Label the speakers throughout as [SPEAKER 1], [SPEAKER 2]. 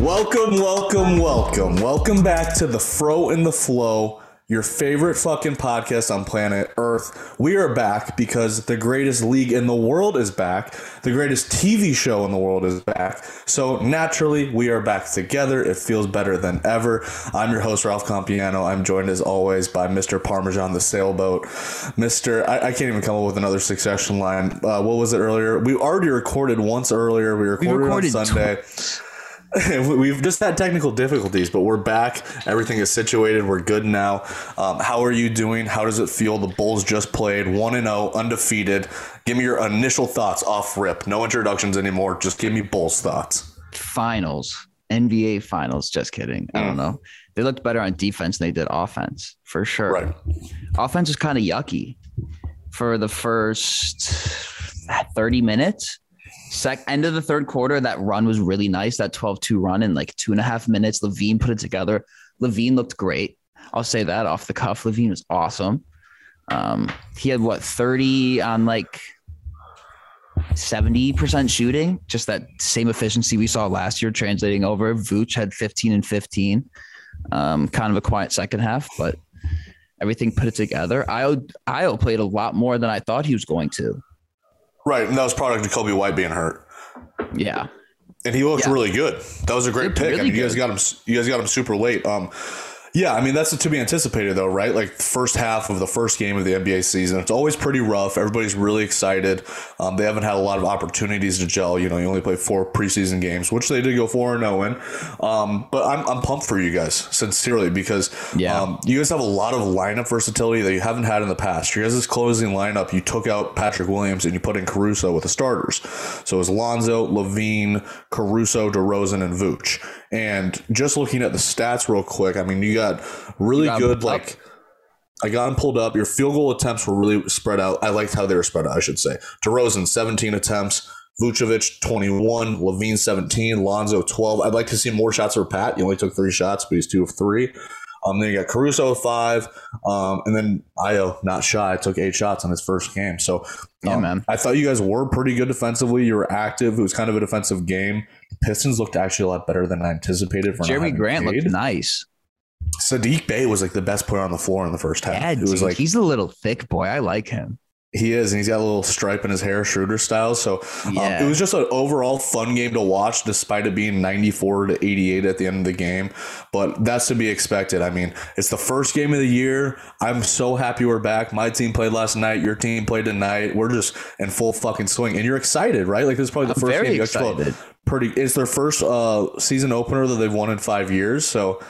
[SPEAKER 1] Welcome, welcome, welcome. Welcome back to the Fro and the Flow, your favorite fucking podcast on planet Earth. We are back because the greatest league in the world is back. The greatest TV show in the world is back. So naturally, we are back together. It feels better than ever. I'm your host, Ralph Compiano. I'm joined as always by Mr. Parmesan the sailboat. Mr. I, I can't even come up with another succession line. Uh, what was it earlier? We already recorded once earlier. We recorded,
[SPEAKER 2] recorded
[SPEAKER 1] on Sunday. We've just had technical difficulties, but we're back. Everything is situated. We're good now. Um, how are you doing? How does it feel? The Bulls just played 1 0, undefeated. Give me your initial thoughts off rip. No introductions anymore. Just give me Bulls thoughts.
[SPEAKER 2] Finals, NBA finals. Just kidding. I don't know. They looked better on defense than they did offense, for sure.
[SPEAKER 1] Right.
[SPEAKER 2] Offense was kind of yucky for the first 30 minutes. Sec end of the third quarter, that run was really nice. That 12-2 run in like two and a half minutes. LaVine put it together. LaVine looked great. I'll say that off the cuff. LaVine was awesome. Um, he had what 30 on like 70% shooting, just that same efficiency we saw last year translating over. Vooch had 15 and 15. Um, kind of a quiet second half, but everything put it together. Ayo Ayo played a lot more than I thought he was going to.
[SPEAKER 1] Right. And that was product of Coby White being hurt.
[SPEAKER 2] Yeah.
[SPEAKER 1] And he looked
[SPEAKER 2] Yeah.
[SPEAKER 1] really good. That was a great
[SPEAKER 2] Looked
[SPEAKER 1] pick. I mean, you guys got him. You guys got him super late. Um, yeah, I mean that's to be anticipated though, right? Like the first half of the first game of the NBA season, it's always pretty rough. Everybody's really excited. Um, they haven't had a lot of opportunities to gel. You know, you only play four preseason games, which they did go four and zero in. Um, but I'm I'm pumped for you guys sincerely because
[SPEAKER 2] Yeah.
[SPEAKER 1] um, you guys have a lot of lineup versatility that you haven't had in the past. You guys' this closing lineup, you took out Patrick Williams and you put in Caruso with the starters. So it was Lonzo, LaVine, Caruso, DeRozan, and Vooch. And just looking at the stats real quick, I mean, you got really
[SPEAKER 2] got
[SPEAKER 1] good like. I got them pulled up. Your field goal attempts were really spread out. I liked how they were spread out, I should say. DeRozan, 17 attempts. Vucevic, 21. LaVine, 17. Lonzo, 12. I'd like to see more shots for Pat. He only took three shots, but he's two of three. Um, then you got Caruso, five. Um, and then Ayo, not shy, took eight shots on his first game. So,
[SPEAKER 2] Yeah,
[SPEAKER 1] um,
[SPEAKER 2] man.
[SPEAKER 1] I thought you guys were pretty good defensively. You were active. It was kind of a defensive game. The Pistons looked actually a lot better than I anticipated. For Jerami
[SPEAKER 2] Grant
[SPEAKER 1] Cade.
[SPEAKER 2] looked nice.
[SPEAKER 1] Saddiq Bey was like the best player on the floor in the first half.
[SPEAKER 2] Yeah,
[SPEAKER 1] it was
[SPEAKER 2] dude,
[SPEAKER 1] like
[SPEAKER 2] he's a little thick boy. I like him.
[SPEAKER 1] He is, and he's got a little stripe in his hair, Schroeder style. So um, it was just an overall fun game to watch, despite it being 94 to 88 at the end of the game. But that's to be expected. I mean, it's the first game of the year. I'm so happy we're back. My team played last night. Your team played tonight. We're just in full fucking swing, and you're excited, right? Like this is probably the
[SPEAKER 2] I'm
[SPEAKER 1] first game. you
[SPEAKER 2] excited.
[SPEAKER 1] Pretty. It's their first uh, season opener that they've won in five years. So,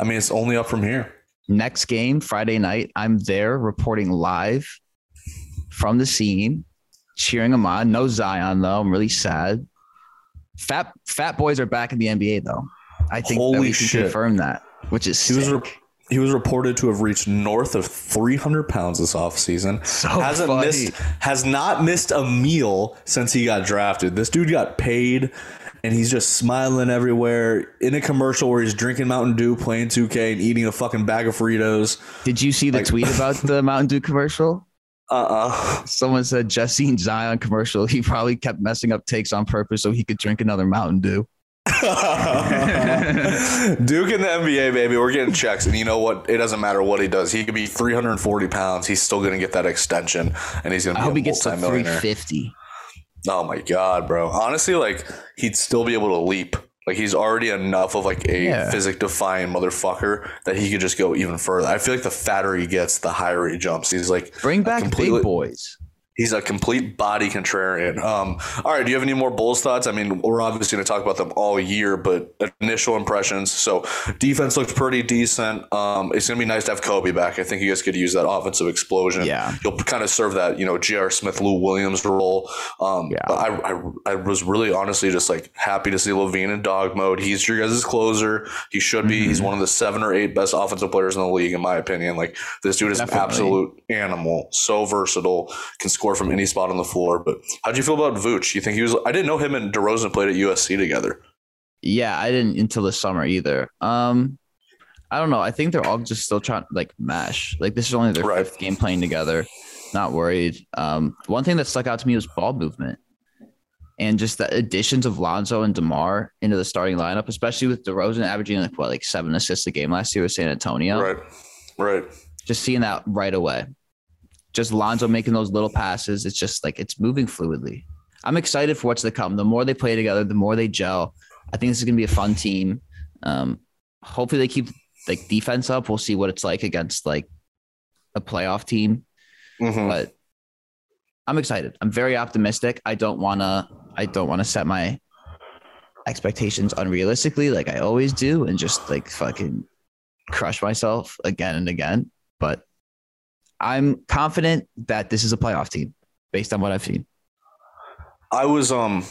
[SPEAKER 1] I mean, it's only up from here.
[SPEAKER 2] Next game, Friday night, I'm there reporting live from the scene, cheering him on. No Zion though. I'm really sad. Fat Fat Boys are back in the NBA though. I think that
[SPEAKER 1] Holy
[SPEAKER 2] we can
[SPEAKER 1] shit.
[SPEAKER 2] confirm that, which is
[SPEAKER 1] He was re- he was reported to have reached north of 300 pounds this offseason.
[SPEAKER 2] So
[SPEAKER 1] hasn't
[SPEAKER 2] funny.
[SPEAKER 1] missed has not missed a meal since he got drafted. This dude got paid and he's just smiling everywhere in a commercial where he's drinking Mountain Dew, playing 2K and eating a fucking bag of Fritos.
[SPEAKER 2] Did you see the
[SPEAKER 1] like-
[SPEAKER 2] tweet about the Mountain Dew commercial?
[SPEAKER 1] Uh-uh.
[SPEAKER 2] Someone said just seen Zion commercial. He probably kept messing up takes on purpose so he could drink another Mountain Dew.
[SPEAKER 1] Duke in the NBA, baby. We're getting checks, and you know what? It doesn't matter what he does. He could be 340 pounds. He's still going to get that extension, and he's going to
[SPEAKER 2] I
[SPEAKER 1] be
[SPEAKER 2] hope
[SPEAKER 1] a
[SPEAKER 2] he gets to 350.
[SPEAKER 1] Oh my god, bro. Honestly, like he'd still be able to leap. Like he's already enough of like a
[SPEAKER 2] Yeah.
[SPEAKER 1] physic defying motherfucker that he could just go even further. I feel like the fatter he gets, the higher he jumps. He's like
[SPEAKER 2] Bring back big boys.
[SPEAKER 1] He's a complete body contrarian. Um, all right, do you have any more Bulls thoughts? I mean, we're obviously going to talk about them all year, but initial impressions. So defense looks pretty decent. Um, it's going to be nice to have Coby back. I think you guys could use that offensive explosion.
[SPEAKER 2] Yeah.
[SPEAKER 1] he'll kind of serve that you know J.R. Smith, Lou Williams role. Um,
[SPEAKER 2] Yeah.
[SPEAKER 1] I, I I was really honestly just like happy to see LaVine in dog mode. He's your guys' closer. He should be. He's
[SPEAKER 2] Mhm.
[SPEAKER 1] one of the seven or eight best offensive players in the league, in my opinion. Like this dude is
[SPEAKER 2] Definitely.
[SPEAKER 1] an absolute animal. So versatile, can score from any spot on the floor. But how do you feel about Vooch? You think he was? I didn't know him and DeRozan played at USC together.
[SPEAKER 2] Yeah, I didn't until the summer either. Um, I don't know. I think they're all just still trying to like mesh. Like this is only their
[SPEAKER 1] Right.
[SPEAKER 2] fifth game playing together. Not worried. Um, one thing that stuck out to me was ball movement. and just the additions of Lonzo and DeMar into the starting lineup, especially with DeRozan averaging like what, like seven assists a game last year with San Antonio.
[SPEAKER 1] Right. Right.
[SPEAKER 2] Just seeing that right away. Just Lonzo making those little passes. It's just like it's moving fluidly. I'm excited for what's to come. The more they play together, the more they gel. I think this is gonna be a fun team. Um, hopefully they keep like defense up. We'll see what it's like against like a playoff team.
[SPEAKER 1] Mhm.
[SPEAKER 2] But I'm excited. I'm very optimistic. I don't wanna I don't wanna set my expectations unrealistically like I always do and just like fucking crush myself again and again. But I'm confident that this is a playoff team based on what I've seen.
[SPEAKER 1] I was um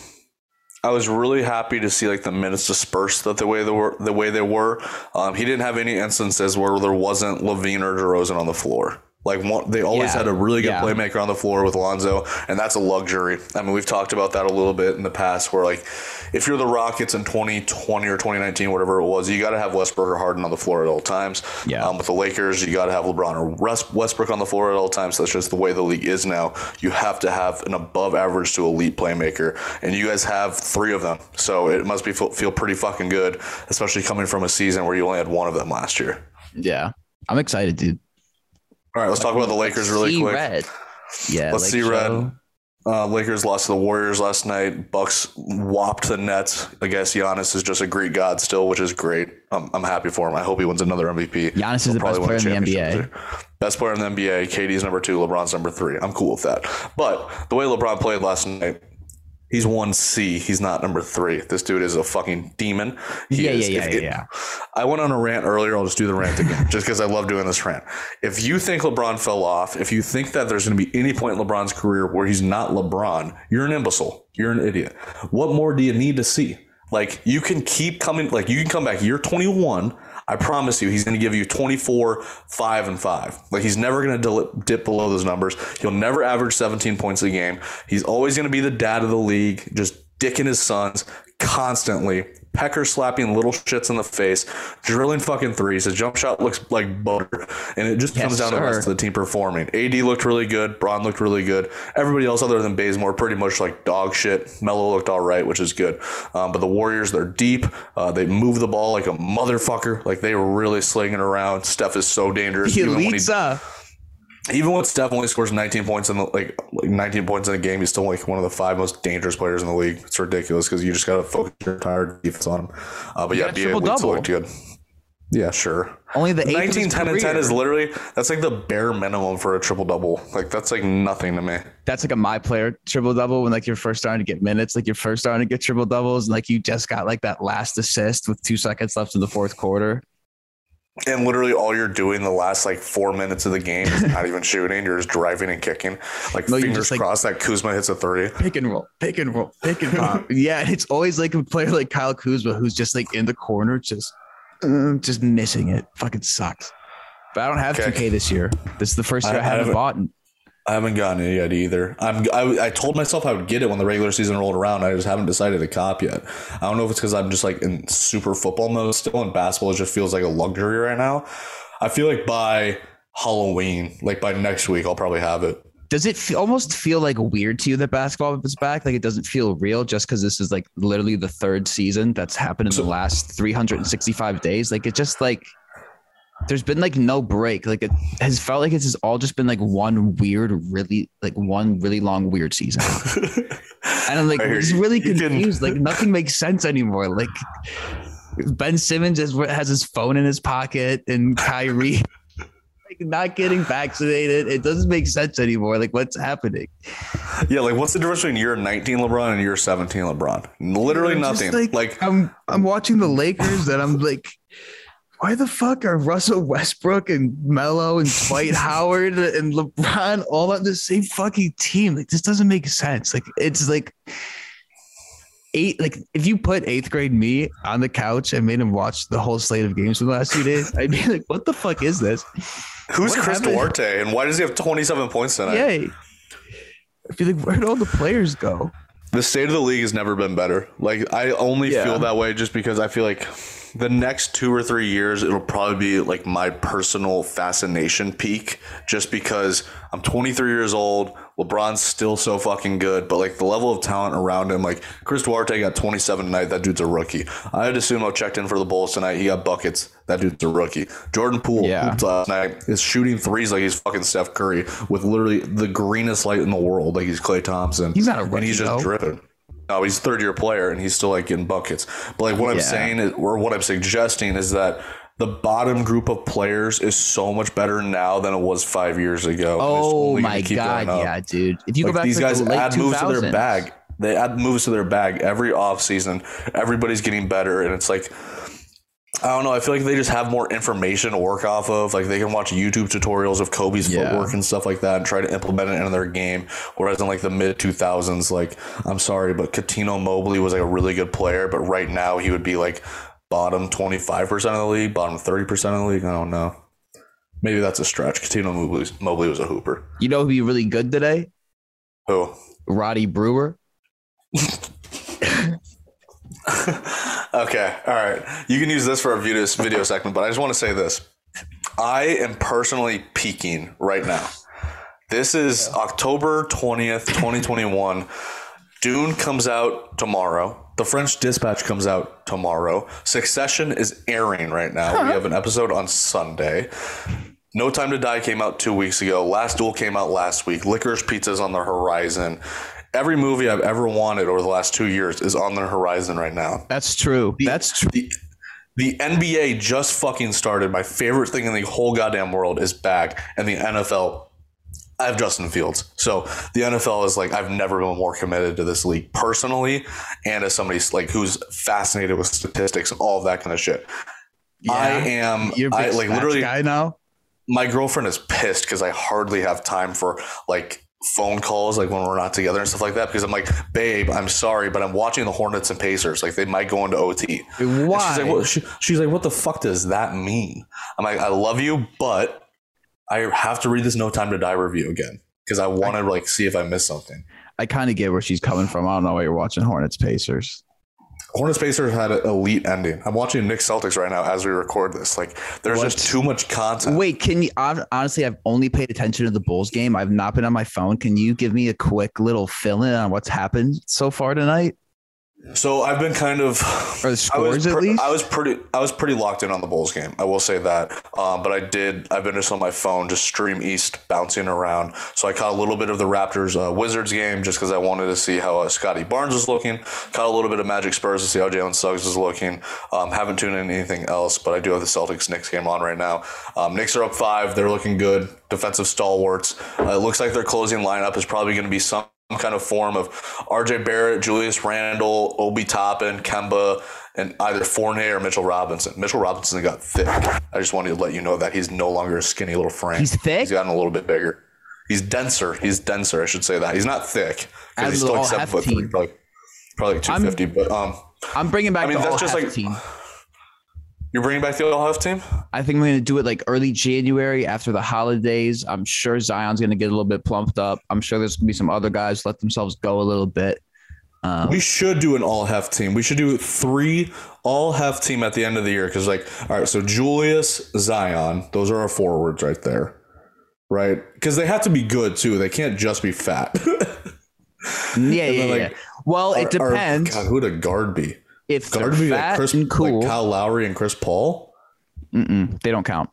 [SPEAKER 1] I was really happy to see like the minutes dispersed that the way they were the way they were. Um, he didn't have any instances where there wasn't LaVine or DeRozan on the floor. Like one, they always
[SPEAKER 2] Yeah.
[SPEAKER 1] had a really good
[SPEAKER 2] Yeah.
[SPEAKER 1] playmaker on the floor with Lonzo, and that's a luxury. I mean, we've talked about that a little bit in the past, where like if you're the Rockets in 2020 or 2019, whatever it was, you got to have Westbrook or Harden on the floor at all times.
[SPEAKER 2] Yeah.
[SPEAKER 1] Um, with the Lakers, you got to have LeBron or Westbrook on the floor at all times. That's just the way the league is now. You have to have an above average to elite playmaker, and you guys have three of them. So it must be feel, feel pretty fucking good, especially coming from a season where you only had one of them last year.
[SPEAKER 2] Yeah. I'm excited, dude.
[SPEAKER 1] All right, let's talk about the Lakers really quick.
[SPEAKER 2] red. Yeah.
[SPEAKER 1] Let's
[SPEAKER 2] Lake
[SPEAKER 1] see red. Uh, Lakers lost to the Warriors last night. Bucks whopped the Nets. I guess Giannis is just a Greek god still, which is great. I'm, I'm happy for him. I hope he wins another MVP.
[SPEAKER 2] Giannis is
[SPEAKER 1] He'll
[SPEAKER 2] the best player in the NBA.
[SPEAKER 1] Best player in the NBA. KD's number two. LeBron's number three. I'm cool with that. But the way LeBron played last night, he's one C. He's not number three. This dude is a fucking demon. He
[SPEAKER 2] Yeah,
[SPEAKER 1] is.
[SPEAKER 2] yeah,
[SPEAKER 1] If
[SPEAKER 2] yeah, yeah.
[SPEAKER 1] I went on a rant earlier. I'll just do the rant again, just because I love doing this rant. If you think LeBron fell off, if you think that there's going to be any point in LeBron's career where he's not LeBron, you're an imbecile. You're an idiot. What more do you need to see? Like you can keep coming. Like you can come back. You're 21. I promise you, he's going to give you 24, 5, and 5. Like, he's never going to dip below those numbers. He'll never average 17 points a game. He's always going to be the dad of the league, just dicking his sons constantly, pecker slapping little shits in the face, drilling fucking threes. His jump shot looks like butter. And it just
[SPEAKER 2] Yes,
[SPEAKER 1] comes down to the rest of the team performing. AD looked really good. Braun looked really good. Everybody else other than Bazemore pretty much like dog shit. Melo looked all right, which is good. Um, but the Warriors, they're deep. Uh, they move the ball like a motherfucker. Like they were really slinging around. Steph is so dangerous. he-
[SPEAKER 2] Elitza.
[SPEAKER 1] Even when Steph only scores 19 points in the like, like 19 points in a game, he's still like one of the five most dangerous players in the league. It's ridiculous because you just got to focus your entire defense on him. Uh, but yeah,
[SPEAKER 2] got a
[SPEAKER 1] BA
[SPEAKER 2] triple
[SPEAKER 1] Leeds
[SPEAKER 2] double.
[SPEAKER 1] looked good. Yeah, sure.
[SPEAKER 2] Only the eighth
[SPEAKER 1] 19,
[SPEAKER 2] his
[SPEAKER 1] 10, and 10 is literally that's like the bare minimum for a triple double. Like that's like nothing to me.
[SPEAKER 2] That's like a my player triple double when like you're first starting to get minutes, like you're first starting to get triple doubles, and like you just got like that last assist with two seconds left in the fourth quarter.
[SPEAKER 1] And literally all you're doing the last like four minutes of the game is not even shooting. You're just driving and kicking. Like
[SPEAKER 2] No,
[SPEAKER 1] fingers
[SPEAKER 2] like-
[SPEAKER 1] crossed that Kuzma hits a three.
[SPEAKER 2] Pick and roll, pick and roll, pick and pop. yeah, it's always like a player like Kyle Kuzma who's just like in the corner, just uh, just missing it. Fucking sucks. But I don't have
[SPEAKER 1] Okay.
[SPEAKER 2] 2K this year. This is the first year
[SPEAKER 1] I-
[SPEAKER 2] I,
[SPEAKER 1] I
[SPEAKER 2] haven't
[SPEAKER 1] haven't-
[SPEAKER 2] bought.
[SPEAKER 1] I haven't gotten it yet either. I'm. I, I told myself I would get it when the regular season rolled around. I just haven't decided to cop yet. I don't know if it's because I'm just like in super football mode still, and basketball just feels like a luxury right now. I feel like by Halloween, like by next week, I'll probably have it.
[SPEAKER 2] Does it fe- almost feel like weird to you that basketball is back? Like it doesn't feel real just because this is like literally the third season that's happened in
[SPEAKER 1] So-
[SPEAKER 2] the last 365 days. Like it just like there's been like no break. Like it has felt like it's just all just been like one weird, really like one really long weird season. And I'm like just really confused. Like nothing makes sense anymore. Like Ben Simmons is, has his phone in his pocket and Kyrie like not getting vaccinated. It doesn't make sense anymore. Like what's happening?
[SPEAKER 1] yeah, like what's the difference between year 19 LeBron and year 17 LeBron? Literally nothing. Like,
[SPEAKER 2] I'm I'm watching the Lakers and I'm like, why the fuck are Russell Westbrook and Melo and Dwight Howard and LeBron all on the same fucking team? Like this doesn't make sense. Like it's like eight like if you put eighth grade me on the couch and made him watch the whole slate of games for the last two days, I'd be like, what the fuck is this?
[SPEAKER 1] who's
[SPEAKER 2] What
[SPEAKER 1] Chris
[SPEAKER 2] happened?
[SPEAKER 1] Duarte, and why does he have 27 points tonight?
[SPEAKER 2] Yay. I'd be like, where'd all the players go?
[SPEAKER 1] The state of the league has never been better. Like I only
[SPEAKER 2] Yeah.
[SPEAKER 1] feel that way just because I feel like the next two or three years, it'll probably be like my personal fascination peak, just because I'm 23 years old. LeBron's still so fucking good, but like the level of talent around him, like Chris Duarte got 27 tonight. That dude's a rookie. I had Sumo checked in for the Bulls tonight. He got buckets. That dude's a rookie. Jordan Poole
[SPEAKER 2] Yeah.
[SPEAKER 1] last night is shooting threes like he's fucking Steph Curry with literally the greenest light in the world, like he's Klay Thompson.
[SPEAKER 2] He's not a rookie.
[SPEAKER 1] and he's just
[SPEAKER 2] though.
[SPEAKER 1] driven. No, he's a third year player and he's still like getting buckets. But like what I'm
[SPEAKER 2] Yeah.
[SPEAKER 1] saying is, or what I'm suggesting is that the bottom group of players is so much better now than it was five years ago.
[SPEAKER 2] Oh my god, yeah, dude. If you go back
[SPEAKER 1] these guys
[SPEAKER 2] the
[SPEAKER 1] add moves to their bag. They add moves to their bag every offseason. Everybody's getting better, and it's like I don't know. I feel like they just have more information to work off of. Like they can watch YouTube tutorials of Kobe's
[SPEAKER 2] Yeah.
[SPEAKER 1] footwork and stuff like that, and try to implement it into their game. Whereas in like the mid two thousands, like I'm sorry, but Cuttino Mobley was like a really good player, but right now he would be like bottom twenty five percent of the league, bottom thirty percent of the league. I don't know. Maybe that's a stretch. Cuttino Mobley, Mobley was a hooper.
[SPEAKER 2] You know who'd be really good today?
[SPEAKER 1] Who?
[SPEAKER 2] Roddy Brewer.
[SPEAKER 1] okay, all right. You can use this for a video, video segment, but I just want to say this. I am personally peaking right now. This is October 20th, 2021. Dune comes out tomorrow. The French Dispatch comes out tomorrow. Succession is airing right now. We uh-huh. have an episode on Sunday. No Time to Die came out two weeks ago. Last Duel came out last week. Licorice Pizza's on the horizon. Every movie I've ever wanted over the last two years is on the horizon right now.
[SPEAKER 2] That's true. That's true.
[SPEAKER 1] The, the NBA just fucking started. My favorite thing in the whole goddamn world is back, and the NFL. I have Justin Fields, so the NFL is like I've never been more committed to this league personally, and as somebody like who's fascinated with statistics and all of that kind of shit. I am.
[SPEAKER 2] You're
[SPEAKER 1] I like literally.
[SPEAKER 2] guy now.
[SPEAKER 1] My girlfriend is pissed because I hardly have time for like phone calls like when we're not together and stuff like that because I'm like, babe, I'm sorry, but I'm watching the Hornets and Pacers. Like they might go into OT.
[SPEAKER 2] Why?
[SPEAKER 1] She's like, what, she, she's like, what the fuck does that mean? I'm like, I love you, but I have to read this No Time to Die review again because I want to like see if I missed something.
[SPEAKER 2] I kind of get where she's coming from. I don't know why you're watching Hornets Pacers.
[SPEAKER 1] Hornets Pacers had an elite ending. I'm watching Nick Celtics right now as we record this. Like, there's
[SPEAKER 2] What?
[SPEAKER 1] just too much content.
[SPEAKER 2] Wait, can you hon- honestly? I've only paid attention to the Bulls game. I've not been on my phone. Can you give me a quick little fill in on what's happened so far tonight,
[SPEAKER 1] So I've been kind of
[SPEAKER 2] or the
[SPEAKER 1] I was
[SPEAKER 2] scores at least?
[SPEAKER 1] I was pretty I was pretty locked in on the Bulls game. I will say that. Um, but I did I've been just on my phone just stream east bouncing around. So I caught a little bit of the Raptors uh, Wizards game just because I wanted to see how uh, Scottie Barnes was looking. Caught a little bit of Magic Spurs to see how Jalen Suggs was looking. Um, haven't tuned in anything else, but I do have the Celtics Knicks game on right now. Um, Knicks are up five. They're looking good. Defensive stalwarts. Uh, it looks like their closing lineup is probably going to be some kind of form of RJ Barrett, Julius Randle, Obi Toppin, Kemba, and either Fournier or Mitchell Robinson. Mitchell Robinson got thick. I just wanted to let you know that he's no longer a skinny little Frank.
[SPEAKER 2] He's thick?
[SPEAKER 1] He's gotten a little bit bigger. He's denser. He's denser. I should say that. He's not thick because he's still like seven foot three, probably probably like two fifty. But um,
[SPEAKER 2] I'm bringing back
[SPEAKER 1] I mean,
[SPEAKER 2] the
[SPEAKER 1] that's just
[SPEAKER 2] Hef
[SPEAKER 1] like-
[SPEAKER 2] team.
[SPEAKER 1] You're bringing back the all Huff team.
[SPEAKER 2] I think we're going to do it like early January after the holidays. I'm sure Zion's going to get a little bit plumped up. I'm sure there's going to be some other guys let themselves go a little bit. Um,
[SPEAKER 1] We should do an all hef team. We should do three all hef team at the end of the year because, like, all right, so Julius, Zion, those are our forwards right there, right? Because they have to be good too. They can't just be fat.
[SPEAKER 2] yeah, yeah,
[SPEAKER 1] like,
[SPEAKER 2] yeah. Well, it
[SPEAKER 1] Or- or-
[SPEAKER 2] depends
[SPEAKER 1] God, who would a guard be?
[SPEAKER 2] If they're
[SPEAKER 1] Guard be like Chris,
[SPEAKER 2] cool.
[SPEAKER 1] like Kyle Lowry and Chris Paul.
[SPEAKER 2] Mm-mm, they don't count.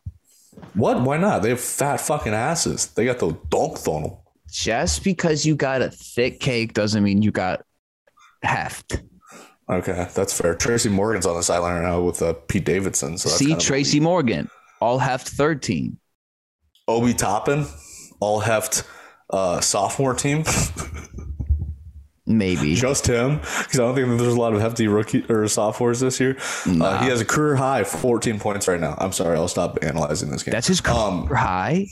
[SPEAKER 1] What? Why not? They have fat fucking asses. They got the donk on them.
[SPEAKER 2] Just because you got a thick cake doesn't mean you got heft.
[SPEAKER 1] Okay, that's fair. Tracy Morgan's on the sideline right now with uh, Pete Davidson. So that's
[SPEAKER 2] See Tracy Morgan, all heft third team.
[SPEAKER 1] Obi Toppin, all heft uh, sophomore team.
[SPEAKER 2] Maybe.
[SPEAKER 1] Just him, because I don't think that there's a lot of hefty rookie or sophomores this year. Uh, he has a career high 14 points right now. I'm sorry, I'll stop analyzing this game.
[SPEAKER 2] That's his career
[SPEAKER 1] Um,
[SPEAKER 2] high.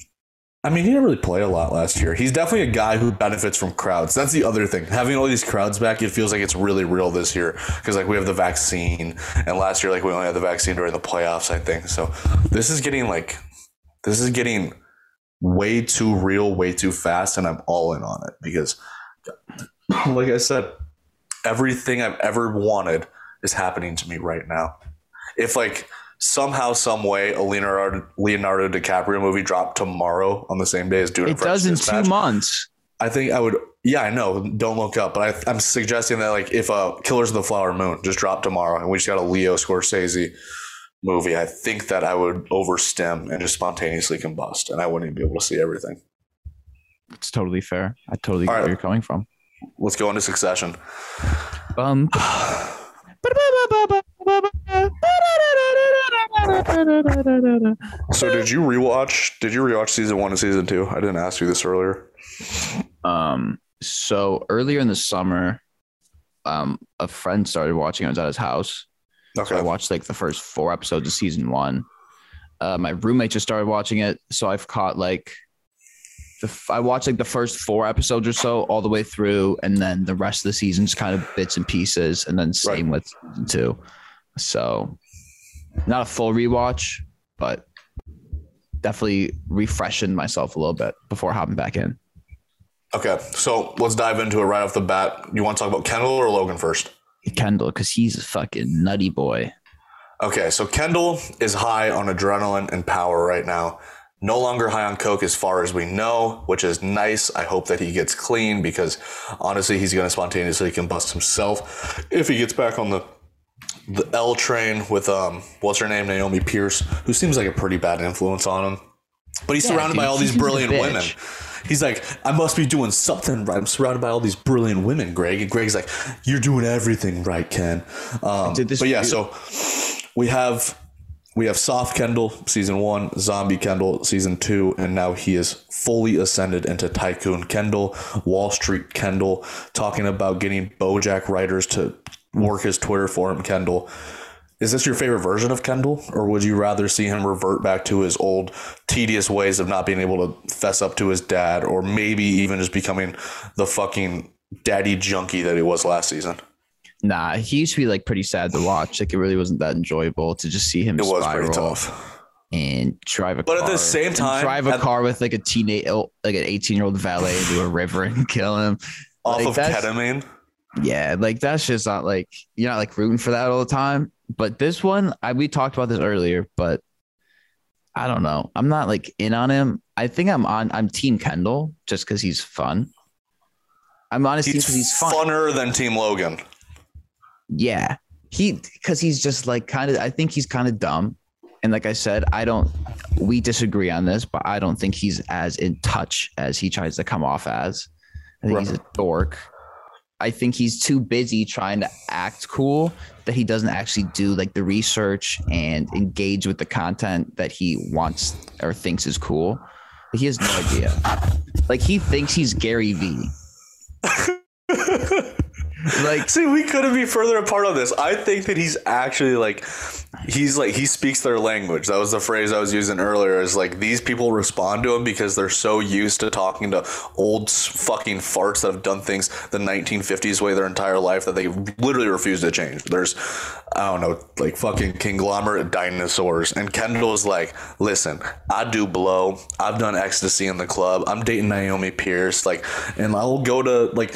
[SPEAKER 1] I mean, he didn't really play a lot last year. He's definitely a guy who benefits from crowds. That's the other thing. Having all these crowds back, it feels like it's really real this year because like we have the vaccine, and last year like we only had the vaccine during the playoffs. I think so. This is getting like this is getting way too real, way too fast, and I'm all in on it because, like I said, everything I've ever wanted is happening to me right now. if like somehow, some way, a Leonardo Leonardo DiCaprio movie dropped tomorrow on the same day as Dune.
[SPEAKER 2] It does in two months.
[SPEAKER 1] I think I would. Yeah, I know. Don't look up, but I, I'm suggesting that like if uh, Killers of the Flower Moon just dropped tomorrow, and we just got a Leo Scorsese movie, I think that I would overstem and just spontaneously combust, and I wouldn't even be able to see everything.
[SPEAKER 2] It's totally fair. I totally get
[SPEAKER 1] right.
[SPEAKER 2] where you're coming from.
[SPEAKER 1] Let's go into Succession.
[SPEAKER 2] Um.
[SPEAKER 1] So did you rewatch? Did you rewatch season one and season two? I didn't ask you this earlier.
[SPEAKER 2] Um, so earlier in the summer, um, a friend started watching. I was at his house. So I watched like the first four episodes of season one. Uh, my roommate just started watching it, so I've caught like the I watched like the first four episodes or so all the way through, and then the rest of the season's kind of bits and pieces, and then same with season two. So not a full rewatch, but definitely refreshing myself a little bit before hopping back in.
[SPEAKER 1] Okay. So let's dive into it right off the bat. You want to talk about Kendall or Logan first?
[SPEAKER 2] Kendall, because he's a fucking nutty boy.
[SPEAKER 1] Okay, so Kendall is high on adrenaline and power right now. No longer high on coke as far as we know, which is nice. I hope that he gets clean because honestly, he's going to spontaneously combust himself if he gets back on the the L train with um what's her name Naomi Pierce, who seems like a pretty bad influence on him. But he's
[SPEAKER 2] Yeah,
[SPEAKER 1] surrounded by all these
[SPEAKER 2] seems like a
[SPEAKER 1] brilliant women. He's like, I must be doing something right. I'm surrounded by all these brilliant women, Greg. And Greg's like, You're doing everything right, Ken. Um,
[SPEAKER 2] Dude, this
[SPEAKER 1] but yeah,
[SPEAKER 2] dude-
[SPEAKER 1] so we have we have soft Kendall season one, zombie Kendall season two, and now he is fully ascended into tycoon Kendall, Wall Street Kendall, talking about getting BoJack writers to work his Twitter for him. Kendall, is this your favorite version of Kendall, or would you rather see him revert back to his old tedious ways of not being able to fess up to his dad, or maybe even just becoming the fucking daddy junkie that he was last season?
[SPEAKER 2] Nah, he used to be like pretty sad to watch. Like it really wasn't that enjoyable to just see him
[SPEAKER 1] It was pretty tough.
[SPEAKER 2] and drive a
[SPEAKER 1] But
[SPEAKER 2] car.
[SPEAKER 1] at the same time,
[SPEAKER 2] drive a car with like a teenage, oh, like an eighteen year old valet into a river and kill him.
[SPEAKER 1] Off
[SPEAKER 2] Like,
[SPEAKER 1] of ketamine.
[SPEAKER 2] Yeah, like that's just not like you're not like rooting for that all the time. But this one, I we talked about this earlier, but I don't know. I'm not like in on him. I think I'm on. I'm Team Kendall just because he's fun. I'm honestly
[SPEAKER 1] He's,
[SPEAKER 2] he's fun.
[SPEAKER 1] funner than Team Logan.
[SPEAKER 2] Yeah. He because he's just like kind of I think he's kind of dumb. And like I said, I don't we disagree on this, but I don't think he's as in touch as he tries to come off as. I think he's a dork. I think he's too busy trying to act cool that he doesn't actually do like the research and engage with the content that he wants or thinks is cool. He has no idea. Like he thinks he's Gary V. like
[SPEAKER 1] See, we couldn't be further apart on this. I think that he's actually like, he's like, he speaks their language. That was the phrase I was using earlier. Is like these people respond to him because they're so used to talking to old fucking farts that have done things the 1950s way their entire life that they literally refuse to change. There's, I don't know, like fucking conglomerate dinosaurs. And Kendall is like, listen, I do blow. I've done ecstasy in the club. I'm dating Naomi Pierce. Like, and I'll go to like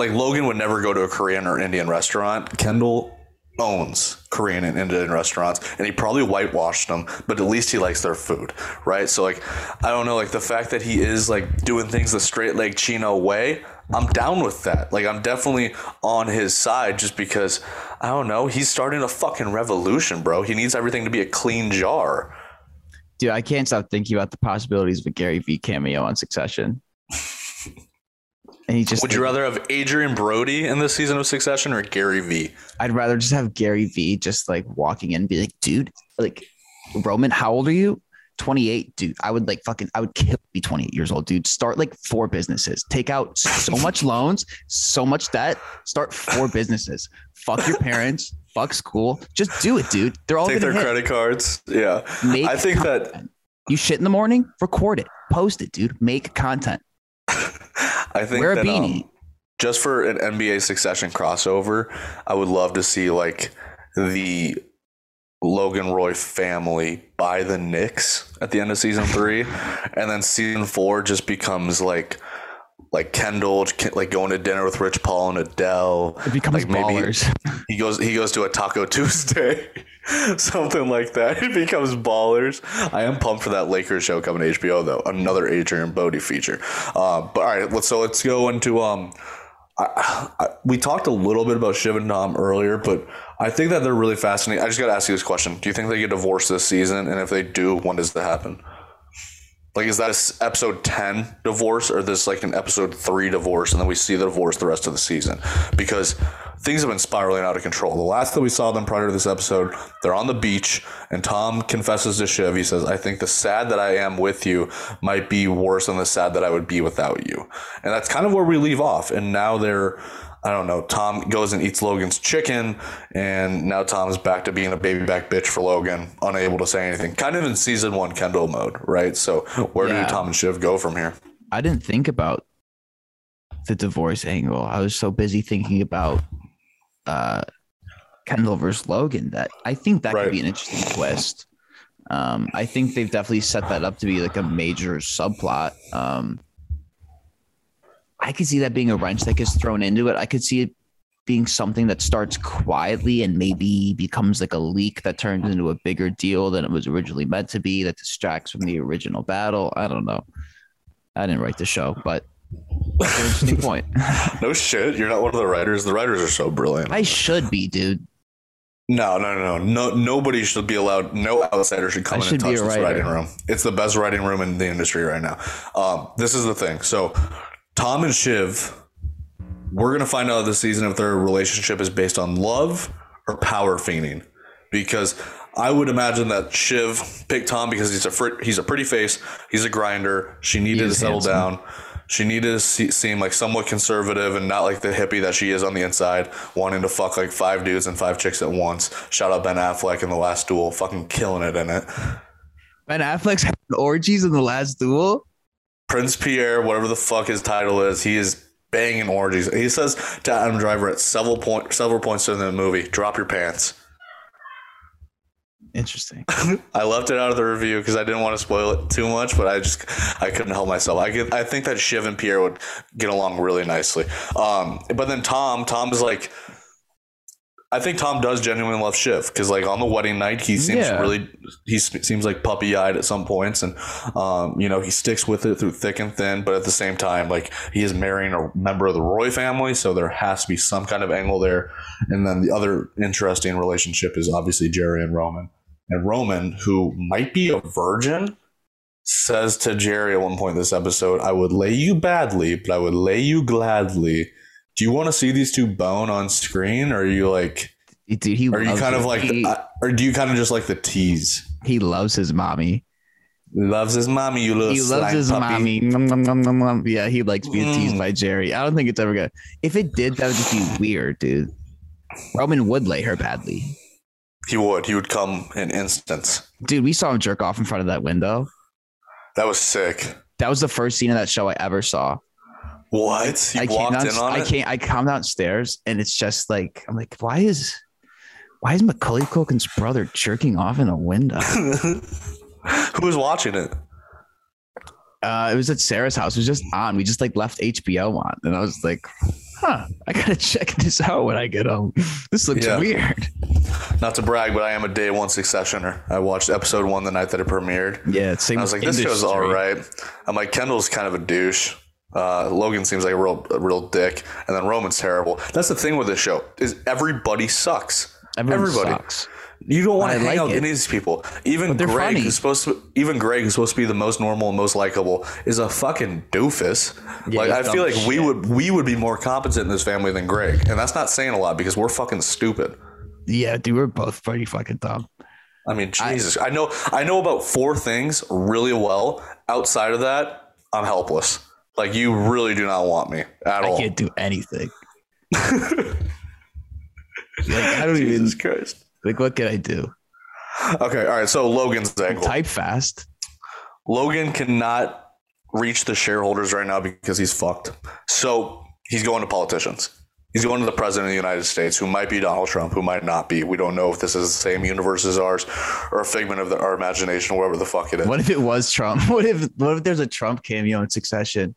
[SPEAKER 1] like Logan would never go to a Korean or Indian restaurant. Kendall owns Korean and Indian restaurants, and he probably whitewashed them, but at least he likes their food, right? So like, I don't know, like the fact that he is like doing things the straight leg Chino way, I'm down with that. Like I'm definitely on his side just because I don't know, he's starting a fucking revolution, bro. He needs everything to be a clean jar.
[SPEAKER 2] Dude, I can't stop thinking about the possibilities of a Gary V cameo on Succession. And he just
[SPEAKER 1] Would you rather have Adrien Brody in this season of Succession or Gary V?
[SPEAKER 2] I'd rather just have Gary V just like walking in and be like, dude, like Roman, how old are you? 28, dude. I would like fucking I would kill be 28 years old, dude. Start like four businesses. Take out so much loans, so much debt. Start four businesses. Fuck your parents. Fuck school. Just do it, dude. They're all
[SPEAKER 1] Take their
[SPEAKER 2] hit.
[SPEAKER 1] credit cards. Yeah.
[SPEAKER 2] Make
[SPEAKER 1] I think that
[SPEAKER 2] you shit in the morning, record it, post it, dude. Make content.
[SPEAKER 1] I think
[SPEAKER 2] Wear a
[SPEAKER 1] that
[SPEAKER 2] beanie.
[SPEAKER 1] um, just for an NBA succession crossover, I would love to see like the Logan Roy family buy the Knicks at the end of season three, and then season four just becomes like like Kendall, like going to dinner with Rich Paul and Adele.
[SPEAKER 2] It becomes
[SPEAKER 1] like
[SPEAKER 2] ballers.
[SPEAKER 1] He goes he goes to a Taco Tuesday, something like that. It becomes ballers. I am pumped for that Lakers show coming to HBO though. Another Adrien Brody feature. Uh, but all right, let's so let's go into um. I, I, we talked a little bit about Shiv and Tom earlier, but I think that they're really fascinating. I just got to ask you this question: Do you think they get divorced this season? And if they do, when does that happen? Like, is that episode 10 divorce or this like an episode three divorce? And then we see the divorce the rest of the season because things have been spiraling out of control. The last that we saw them prior to this episode, they're on the beach and Tom confesses to Shiv. He says, I think the sad that I am with you might be worse than the sad that I would be without you. And that's kind of where we leave off. And now they're I don't know. Tom goes and eats Logan's chicken, and now Tom's back to being a baby back bitch for Logan, unable to say anything. Kind of in season one Kendall mode, right? So where yeah. do Tom and Shiv go from here?
[SPEAKER 2] I didn't think about the divorce angle. I was so busy thinking about uh, Kendall versus Logan that I think that right. could be an interesting twist. Um, I think they've definitely set that up to be like a major subplot. Um, I could see that being a wrench that gets thrown into it. I could see it being something that starts quietly and maybe becomes like a leak that turns into a bigger deal than it was originally meant to be, that distracts from the original battle. I don't know. I didn't write the show, but interesting point.
[SPEAKER 1] no shit. You're not one of the writers. The writers are so brilliant.
[SPEAKER 2] I should be, dude.
[SPEAKER 1] No, no, no, no. No, nobody should be allowed. No outsider should come I in and touch this writing room. It's the best writing room in the industry right now. Um, this is the thing. So Tom and Shiv, we're gonna find out this season if their relationship is based on love or power fiending, because I would imagine that Shiv picked Tom because he's a fr- he's a pretty face, he's a grinder. She needed to settle handsome. down. She needed to see, seem like somewhat conservative and not like the hippie that she is on the inside, wanting to fuck like five dudes and five chicks at once. Shout out Ben Affleck in the last duel, fucking killing it in it.
[SPEAKER 2] Ben Affleck's having orgies in the last duel.
[SPEAKER 1] Prince Pierre, whatever the fuck his title is, he is banging orgies. He says to Adam Driver at several point several points in the movie, "Drop your pants."
[SPEAKER 2] Interesting.
[SPEAKER 1] I left it out of the review because I didn't want to spoil it too much, but I just I couldn't help myself. I could, I think that Shiv and Pierre would get along really nicely. Um, but then Tom, Tom is like I think Tom does genuinely love Shiv because, like, on the wedding night, he seems yeah. really he seems like puppy eyed at some points, and um, you know he sticks with it through thick and thin. But at the same time, like he is marrying a member of the Roy family, so there has to be some kind of angle there. And then the other interesting relationship is obviously Gerri and Roman, and Roman, who might be a virgin, says to Gerri at one point in this episode, "I would lay you badly, but I would lay you gladly." Do you want to see these two bone on screen, or are you like,
[SPEAKER 2] dude? He
[SPEAKER 1] are you kind of like, he, the, or do you kind of just like the tease?
[SPEAKER 2] He loves his mommy.
[SPEAKER 1] Loves his mommy, you little. He loves his puppy. mommy.
[SPEAKER 2] Nom, nom, nom, nom, nom. Yeah, he likes being mm. teased by Gerri. I don't think it's ever gonna. If it did, that would just be weird, dude. Roman would lay her badly.
[SPEAKER 1] He would. He would come in instance.
[SPEAKER 2] Dude, we saw him jerk off in front of that window.
[SPEAKER 1] That was sick.
[SPEAKER 2] That was the first scene of that show I ever saw.
[SPEAKER 1] What?
[SPEAKER 2] You I came down, I can't. I come downstairs and it's just like I'm like, why is why is Macaulay Culkin's brother jerking off in a window?
[SPEAKER 1] Who was watching it?
[SPEAKER 2] Uh, it was at Sarah's house. It was just on. We just like left HBO on, and I was like, "Huh, I gotta check this out when I get home. This looks yeah. weird."
[SPEAKER 1] Not to brag, but I am a day one successioner. I watched episode one the night that it premiered.
[SPEAKER 2] Yeah, same.
[SPEAKER 1] I was like, "This show's all right." I'm like, "Kendall's kind of a douche." Uh, Logan seems like a real, a real dick, and then Roman's terrible. That's the thing with this show is everybody sucks.
[SPEAKER 2] Everyone everybody sucks.
[SPEAKER 1] You don't want to hang like out with any of these people. Even Greg, funny. who's supposed to, even Greg, who's supposed to be the most normal and most likable, is a fucking doofus. Yeah, like I feel like shit. we would we would be more competent in this family than Greg, and that's not saying a lot because we're fucking stupid.
[SPEAKER 2] Yeah, dude, we're both pretty fucking dumb.
[SPEAKER 1] I mean, Jesus, I, I know I know about four things really well. Outside of that, I'm helpless. Like you really do not want me at
[SPEAKER 2] I
[SPEAKER 1] all.
[SPEAKER 2] I can't do anything. like I don't Jesus even. Christ. Like what can I do?
[SPEAKER 1] Okay, all right. So Logan's angle.
[SPEAKER 2] Type fast.
[SPEAKER 1] Logan cannot reach the shareholders right now because he's fucked. So he's going to politicians. He's going to the president of the United States, who might be Donald Trump, who might not be. We don't know if this is the same universe as ours or a figment of the, our imagination, whatever the fuck it is.
[SPEAKER 2] What if it was Trump? What if what if there's a Trump cameo in Succession?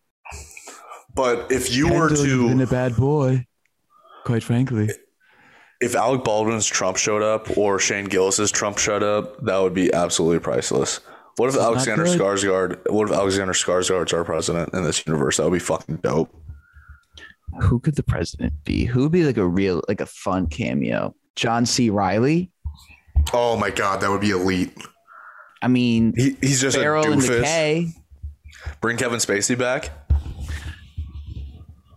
[SPEAKER 1] But if you were
[SPEAKER 2] Kendall's
[SPEAKER 1] to
[SPEAKER 2] been a bad boy, quite frankly.
[SPEAKER 1] if Alec Baldwin's Trump showed up or Shane Gillis's Trump showed up, that would be absolutely priceless. What if
[SPEAKER 2] not
[SPEAKER 1] Alexander
[SPEAKER 2] good.
[SPEAKER 1] Skarsgård? What if Alexander Skarsgård's our president in this universe? That would be fucking dope.
[SPEAKER 2] Who could the president be? Who would be like a real, like a fun cameo? John C. Reilly.
[SPEAKER 1] Oh my god, that would be elite.
[SPEAKER 2] I mean,
[SPEAKER 1] He, he's just
[SPEAKER 2] Farrell
[SPEAKER 1] a
[SPEAKER 2] and
[SPEAKER 1] doofus.
[SPEAKER 2] Decay.
[SPEAKER 1] Bring Kevin Spacey back.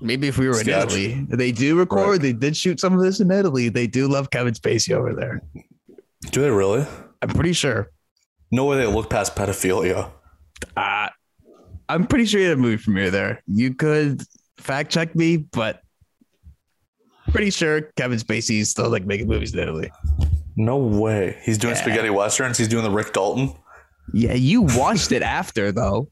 [SPEAKER 2] Maybe if we were in Italy, they do record.
[SPEAKER 1] Right.
[SPEAKER 2] They did shoot some of this in Italy. They do love Kevin Spacey over there.
[SPEAKER 1] Do they really?
[SPEAKER 2] I'm pretty sure.
[SPEAKER 1] No way they look past pedophilia.
[SPEAKER 2] Uh, I'm pretty sure you had a movie premiere there. You could fact check me, but pretty sure Kevin Spacey's still like making movies in Italy.
[SPEAKER 1] No way. He's doing
[SPEAKER 2] Yeah.
[SPEAKER 1] spaghetti westerns. He's doing the Rick Dalton.
[SPEAKER 2] Yeah, you watched it after though.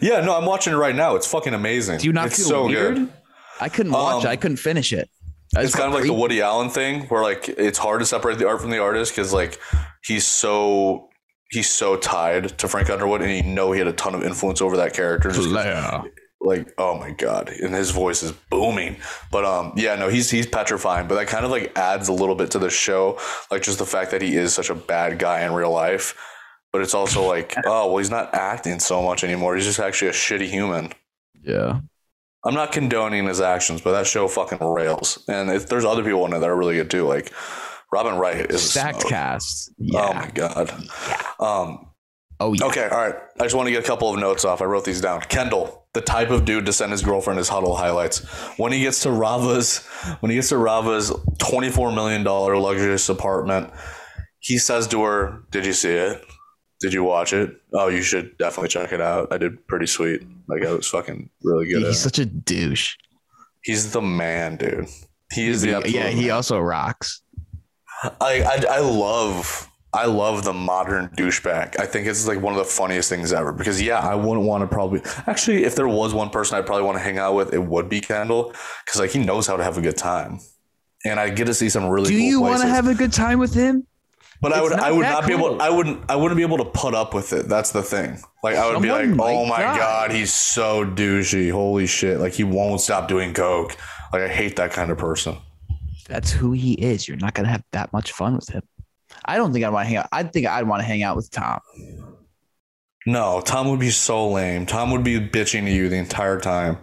[SPEAKER 1] Yeah, no, I'm watching it right now. It's fucking amazing.
[SPEAKER 2] Do you not
[SPEAKER 1] it's
[SPEAKER 2] feel
[SPEAKER 1] so
[SPEAKER 2] weird?
[SPEAKER 1] good.
[SPEAKER 2] I couldn't watch
[SPEAKER 1] Um,
[SPEAKER 2] it. I couldn't finish it.
[SPEAKER 1] It's kind of like the. Woody Allen thing, where like it's hard to separate the art from the artist because like he's so he's so tied to Frank Underwood, and you know he had a ton of influence over that character. Just 'cause,
[SPEAKER 2] Flair.
[SPEAKER 1] like, oh my god, and his voice is booming. But um, yeah, no, he's he's petrifying. But that kind of like adds a little bit to the show, like just the fact that he is such a bad guy in real life. But it's also like, oh well, he's not acting so much anymore. He's just actually a shitty human.
[SPEAKER 2] Yeah.
[SPEAKER 1] I'm not condoning his actions, but that show fucking rails. And if there's other people in it that are really good too, like Robin Wright is a
[SPEAKER 2] Stacked
[SPEAKER 1] smoke.
[SPEAKER 2] cast.
[SPEAKER 1] Oh my god. Um,
[SPEAKER 2] Oh yeah.
[SPEAKER 1] okay, all right. I just want to get a couple of notes off. I wrote these down. Kendall, the type of dude to send his girlfriend his Hudl highlights. When he gets to Rava's, when he gets to Rava's twenty-four million dollar luxurious apartment, he says to her, "Did you see it? Did you watch it? Oh, you should definitely check it out. I did pretty sweet. Like I was fucking really good. at
[SPEAKER 2] He's such a douche.
[SPEAKER 1] He's the man, dude. He is the
[SPEAKER 2] Yeah, he
[SPEAKER 1] man.
[SPEAKER 2] also rocks.
[SPEAKER 1] I, I I love I love the modern douchebag. I think it's like one of the funniest things ever because yeah, I wouldn't want to probably actually if there was one person I'd probably want to hang out with, it would be Kendall because like he knows how to have a good time, and I get to see some really.
[SPEAKER 2] Do
[SPEAKER 1] cool
[SPEAKER 2] you want to have a good time with him?
[SPEAKER 1] But I would I would not be able. I wouldn't I wouldn't be able to put up with it. That's the thing. Like I would be oh
[SPEAKER 2] like,
[SPEAKER 1] oh my
[SPEAKER 2] try."
[SPEAKER 1] god, he's so douchey. Holy shit! Like he won't stop doing coke. Like I hate that kind of person.
[SPEAKER 2] That's who he is. You're not gonna have that much fun with him. I don't think I'd want to hang out. I think I'd want to hang out with Tom.
[SPEAKER 1] No, Tom would be so lame. Tom would be bitching to you the entire time.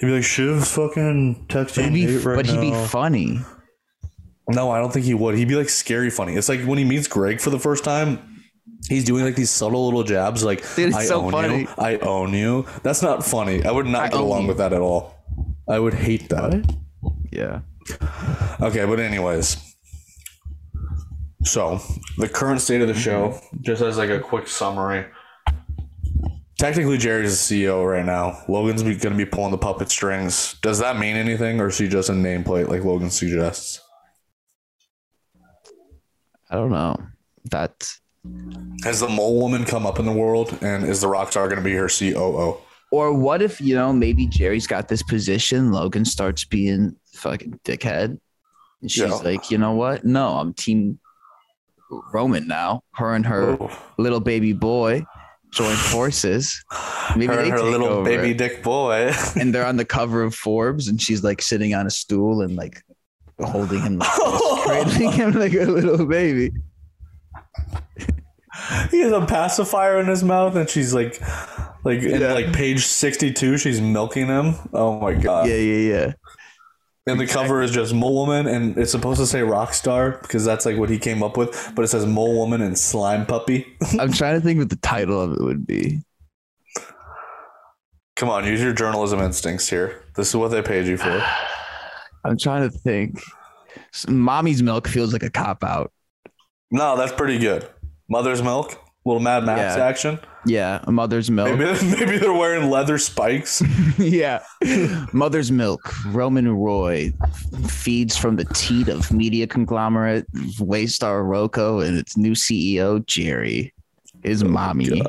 [SPEAKER 1] He'd be like, Shiv's fucking texting
[SPEAKER 2] He'd be,
[SPEAKER 1] right
[SPEAKER 2] but he'd be funny.
[SPEAKER 1] No, I don't think he would. He'd be like scary funny. It's like when he meets Greg for the first time, he's doing like these subtle little jabs like,
[SPEAKER 2] Dude,
[SPEAKER 1] I
[SPEAKER 2] so
[SPEAKER 1] own
[SPEAKER 2] funny.
[SPEAKER 1] you. I own you. That's not funny. I would not
[SPEAKER 2] I
[SPEAKER 1] get along
[SPEAKER 2] you.
[SPEAKER 1] with that at all. I would hate that.
[SPEAKER 2] Yeah.
[SPEAKER 1] Okay, but anyways. So, the current state of the show, just as like a quick summary. Technically, Gerri's the CEO right now. Logan's going to be pulling the puppet strings. Does that mean anything, or is he just a nameplate like Logan suggests?
[SPEAKER 2] I don't know. That
[SPEAKER 1] Has the mole woman come up in the world, and is the rock star going to be her COO?
[SPEAKER 2] or what if you know maybe Gerri's got this position, Logan starts being fucking dickhead, and she's
[SPEAKER 1] Yeah.
[SPEAKER 2] like, you know what? No, I'm team Roman now. Her and her
[SPEAKER 1] Ooh.
[SPEAKER 2] little baby boy join forces. Maybe
[SPEAKER 1] Her,
[SPEAKER 2] they
[SPEAKER 1] her little
[SPEAKER 2] over.
[SPEAKER 1] baby dick boy.
[SPEAKER 2] and they're on the cover of Forbes, and she's like sitting on a stool and like holding him, like cradling him like a little baby.
[SPEAKER 1] he has a pacifier in his mouth, and she's like, like in like page sixty-two, she's milking him. Oh my god!
[SPEAKER 2] Yeah, yeah, yeah.
[SPEAKER 1] And the cover is just Mole Woman, and it's supposed to say Rock Star because that's like what he came up with. But it says Mole Woman and Slime Puppy.
[SPEAKER 2] I'm trying to think what the title of it would be.
[SPEAKER 1] Come on, use your journalism instincts here. This is what they paid you for.
[SPEAKER 2] I'm trying to think. Mommy's milk feels like a cop out.
[SPEAKER 1] No, that's pretty good. Mother's Milk, little Mad Max
[SPEAKER 2] Yeah.
[SPEAKER 1] action.
[SPEAKER 2] Yeah, a mother's milk.
[SPEAKER 1] Maybe, maybe they're wearing leather spikes.
[SPEAKER 2] yeah. Mother's Milk, Roman Roy feeds from the teat of media conglomerate Waystar Royco and its new CEO, Gerri. His oh mommy.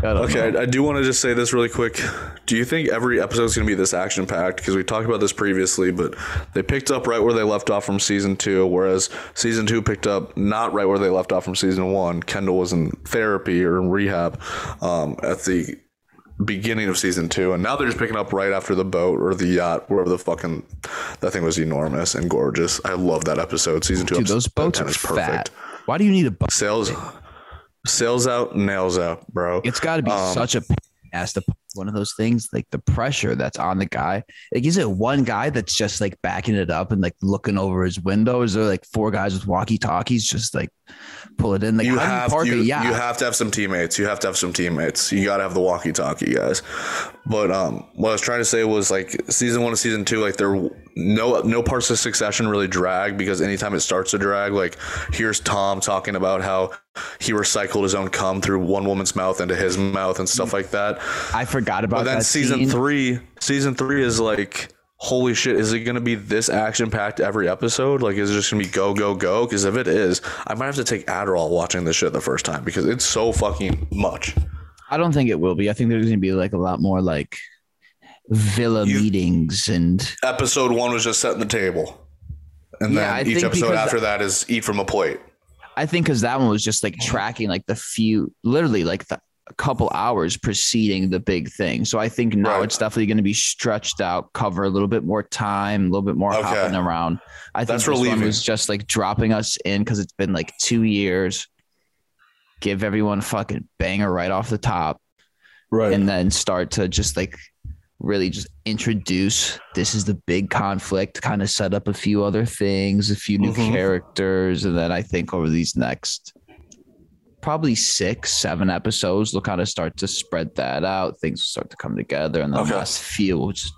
[SPEAKER 1] God.
[SPEAKER 2] I don't
[SPEAKER 1] Okay. I, I do want to just say this really quick. Do you think every episode is going to be this action packed? Because we talked about this previously, but they picked up right where they left off from season two, whereas season two picked up not right where they left off from season one. Kendall was in therapy or in rehab um, at the beginning of season two, and now they're just picking up right after the boat or the yacht, wherever the fucking that thing was enormous and gorgeous. I love that episode. Season two,
[SPEAKER 2] Dude,
[SPEAKER 1] episode
[SPEAKER 2] those boats are
[SPEAKER 1] is
[SPEAKER 2] fat. Why do you need a boat?
[SPEAKER 1] Sails, sails out, nails out, bro.
[SPEAKER 2] It's got to be
[SPEAKER 1] Um,
[SPEAKER 2] such a pain ass to one of those things, like the pressure that's on the guy. Like, is it one guy that's just like backing it up and like looking over his window? Is there like four guys with walkie talkies just like pull it in? Like,
[SPEAKER 1] you have you, you have to have some teammates. You have to have some teammates. You got to have the walkie-talkie guys. But um, what I was trying to say was like season one to season two, like there no no parts of Succession really drag because anytime it starts to drag, like here's Tom talking about how he recycled his own cum through one woman's mouth into his mouth and stuff like that.
[SPEAKER 2] I forgot about that.
[SPEAKER 1] But then
[SPEAKER 2] that
[SPEAKER 1] season
[SPEAKER 2] scene.
[SPEAKER 1] three, season three is like. Holy shit! Is it gonna be this action packed every episode? Like, is it just gonna be go go go? Because if it is, I might have to take Adderall watching this shit the first time because it's so fucking much.
[SPEAKER 2] I don't think it will be. I think there's gonna be like a lot more like villa
[SPEAKER 1] You-
[SPEAKER 2] meetings and
[SPEAKER 1] episode one was just setting the table, and
[SPEAKER 2] Yeah, I
[SPEAKER 1] then each episode after that is eat from a plate.
[SPEAKER 2] I think because that one was just like tracking like the few, literally like the a couple hours preceding the big thing. So I think now
[SPEAKER 1] Right.
[SPEAKER 2] it's definitely going to be stretched out, cover a little bit more time, a little bit more
[SPEAKER 1] Okay.
[SPEAKER 2] hopping around. I think
[SPEAKER 1] That's
[SPEAKER 2] this one
[SPEAKER 1] relieving.
[SPEAKER 2] was just like dropping us in because it's been like two years. Give everyone a fucking banger right off the top,
[SPEAKER 1] Right.
[SPEAKER 2] and then start to just like really just introduce this is the big conflict kind of set up a few other things a few new
[SPEAKER 1] Mhm.
[SPEAKER 2] characters and then i think over these next probably six seven episodes they'll kind of start to spread that out things will start to come together and the
[SPEAKER 1] Okay.
[SPEAKER 2] last few will just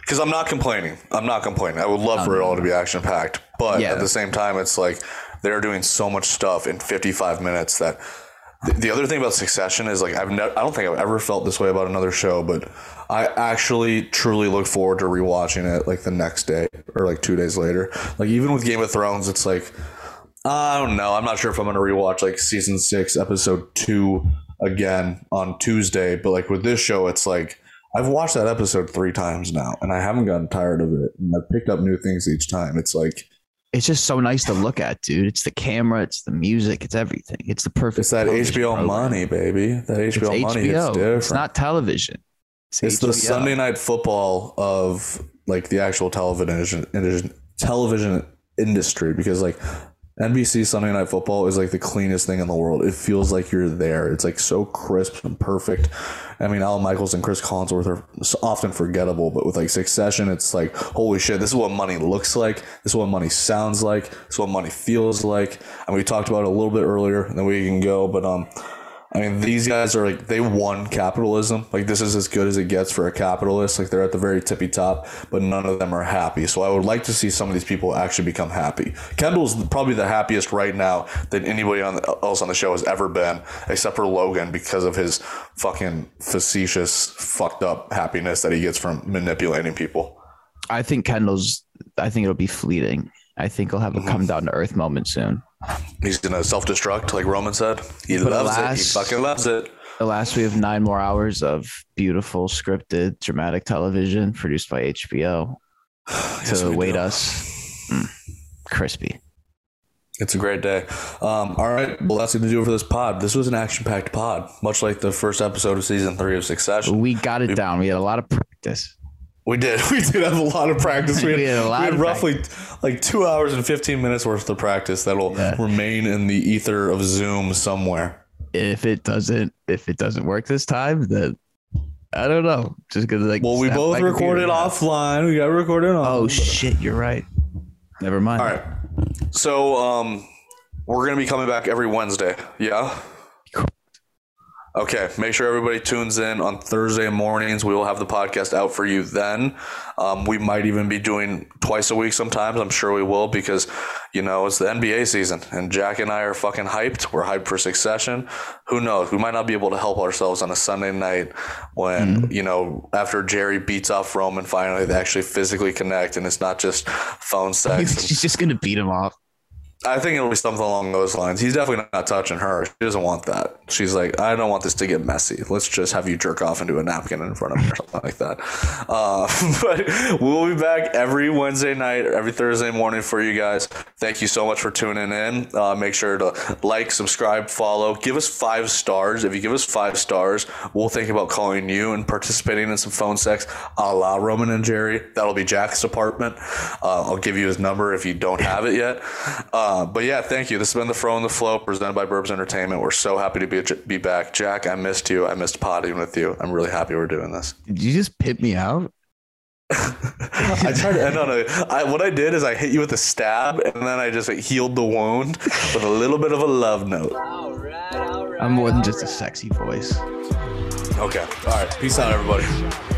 [SPEAKER 1] Because I'm not complaining. I'm not complaining. I would love for it all to be action packed, but
[SPEAKER 2] Yeah.
[SPEAKER 1] at the same time, it's like they're doing so much stuff in 55 minutes that. The, the other thing about Succession is like I've ne- I don't think I've ever felt this way about another show, but I actually truly look forward to rewatching it like the next day or like two days later. Like even with Game of Thrones, it's like I don't know. I'm not sure if I'm gonna rewatch like season six, episode two again on Tuesday. But like with this show, it's like I've watched that episode three times now, and I haven't gotten tired of it. And I've picked up new things each time. It's like
[SPEAKER 2] it's just so nice to look at dude it's the camera it's the music it's everything it's the perfect
[SPEAKER 1] it's that HBO
[SPEAKER 2] program.
[SPEAKER 1] money, baby. That
[SPEAKER 2] it's
[SPEAKER 1] HBO, money hits
[SPEAKER 2] HBO.
[SPEAKER 1] different.
[SPEAKER 2] it's not television
[SPEAKER 1] It's the Sunday night football of like the actual television television industry because like NBC Sunday Night Football is like the cleanest thing in the world. It feels like you're there. It's like so crisp and perfect. I mean, Al Michaels and Chris Collinsworth are often forgettable, but with like Succession, it's like holy shit. This is what money looks like. This is what money sounds like. This is what money feels like. And we talked about it a little bit earlier, and then we can go. But um, I mean, these guys are like they won capitalism. Like this is as good as it gets for a capitalist. Like they're at the very tippy top, but none of them are happy. So I would like to see some of these people actually become happy. Kendall's probably the happiest right now than anybody on the, else on the show has ever been, except for Logan because of his fucking facetious, fucked up happiness that he gets from manipulating people.
[SPEAKER 2] I think Kendall's. I think it'll be fleeting. I think he'll have a
[SPEAKER 1] Mm-hmm.
[SPEAKER 2] come down to earth moment soon.
[SPEAKER 1] He's gonna self destruct, like Roman said. He
[SPEAKER 2] But
[SPEAKER 1] loves it. He fucking loves it.
[SPEAKER 2] Alas, we have nine more hours of beautiful scripted dramatic television produced by HBO
[SPEAKER 1] Yes,
[SPEAKER 2] to
[SPEAKER 1] we
[SPEAKER 2] await
[SPEAKER 1] do.
[SPEAKER 2] us. Mm, crispy.
[SPEAKER 1] It's a great day. Um, all right, well, that's going to do it for this pod. This was an action-packed pod, much like the first episode of season three of Succession.
[SPEAKER 2] We got it down. We had a lot of practice.
[SPEAKER 1] We did. We did have a lot of practice. We had,
[SPEAKER 2] We had a lot
[SPEAKER 1] we had roughly like two hours and fifteen minutes worth of practice that'll
[SPEAKER 2] Yeah.
[SPEAKER 1] remain in the ether of Zoom somewhere.
[SPEAKER 2] If it doesn't, if it doesn't work this time, then I don't know. Just gonna like.
[SPEAKER 1] Well, we both recorded offline. We got recorded on.
[SPEAKER 2] Oh shit! You're right. Never mind.
[SPEAKER 1] All right. So um, we're gonna be coming back every Wednesday. Yeah. Okay, make sure everybody tunes in on Thursday mornings. We will have the podcast out for you then. Um, we might even be doing twice a week sometimes. I'm sure we will because, you know, it's the NBA season and Jack and I are fucking hyped. We're hyped for succession. Who knows? We might not be able to help ourselves on a Sunday night when, you know, after Gerri beats off Roman finally, they actually physically connect and it's not just phone sex.
[SPEAKER 2] She's just gonna beat him off.
[SPEAKER 1] I think it'll be something along those lines. He's definitely not touching her. She doesn't want that. She's like, I don't want this to get messy. Let's just have you jerk off into a napkin in front of me or something like that. Uh, but we'll be back every Wednesday night, every Thursday morning for you guys. Thank you so much for tuning in. Uh, make sure to like, subscribe, follow, give us five stars. If you give us five stars, we'll think about calling you and participating in some phone sex a la Roman and Gerri. That'll be Jack's department. Uh, I'll give you his number if you don't have it yet. Uh, but yeah, thank you. This has been the Fro and the Flow presented by Burbs Entertainment. We're so happy to be be back. Jack, I missed you. I missed potting with you. I'm really happy we're doing this.
[SPEAKER 3] Did you just pit me out?
[SPEAKER 1] I tried to end on a. I, what I did is I hit you with a stab, and then I just like, healed the wound with a little bit of a love note.
[SPEAKER 4] All right, all right.
[SPEAKER 3] I'm more than just a sexy voice.
[SPEAKER 1] Okay. All right. Peace out, everybody.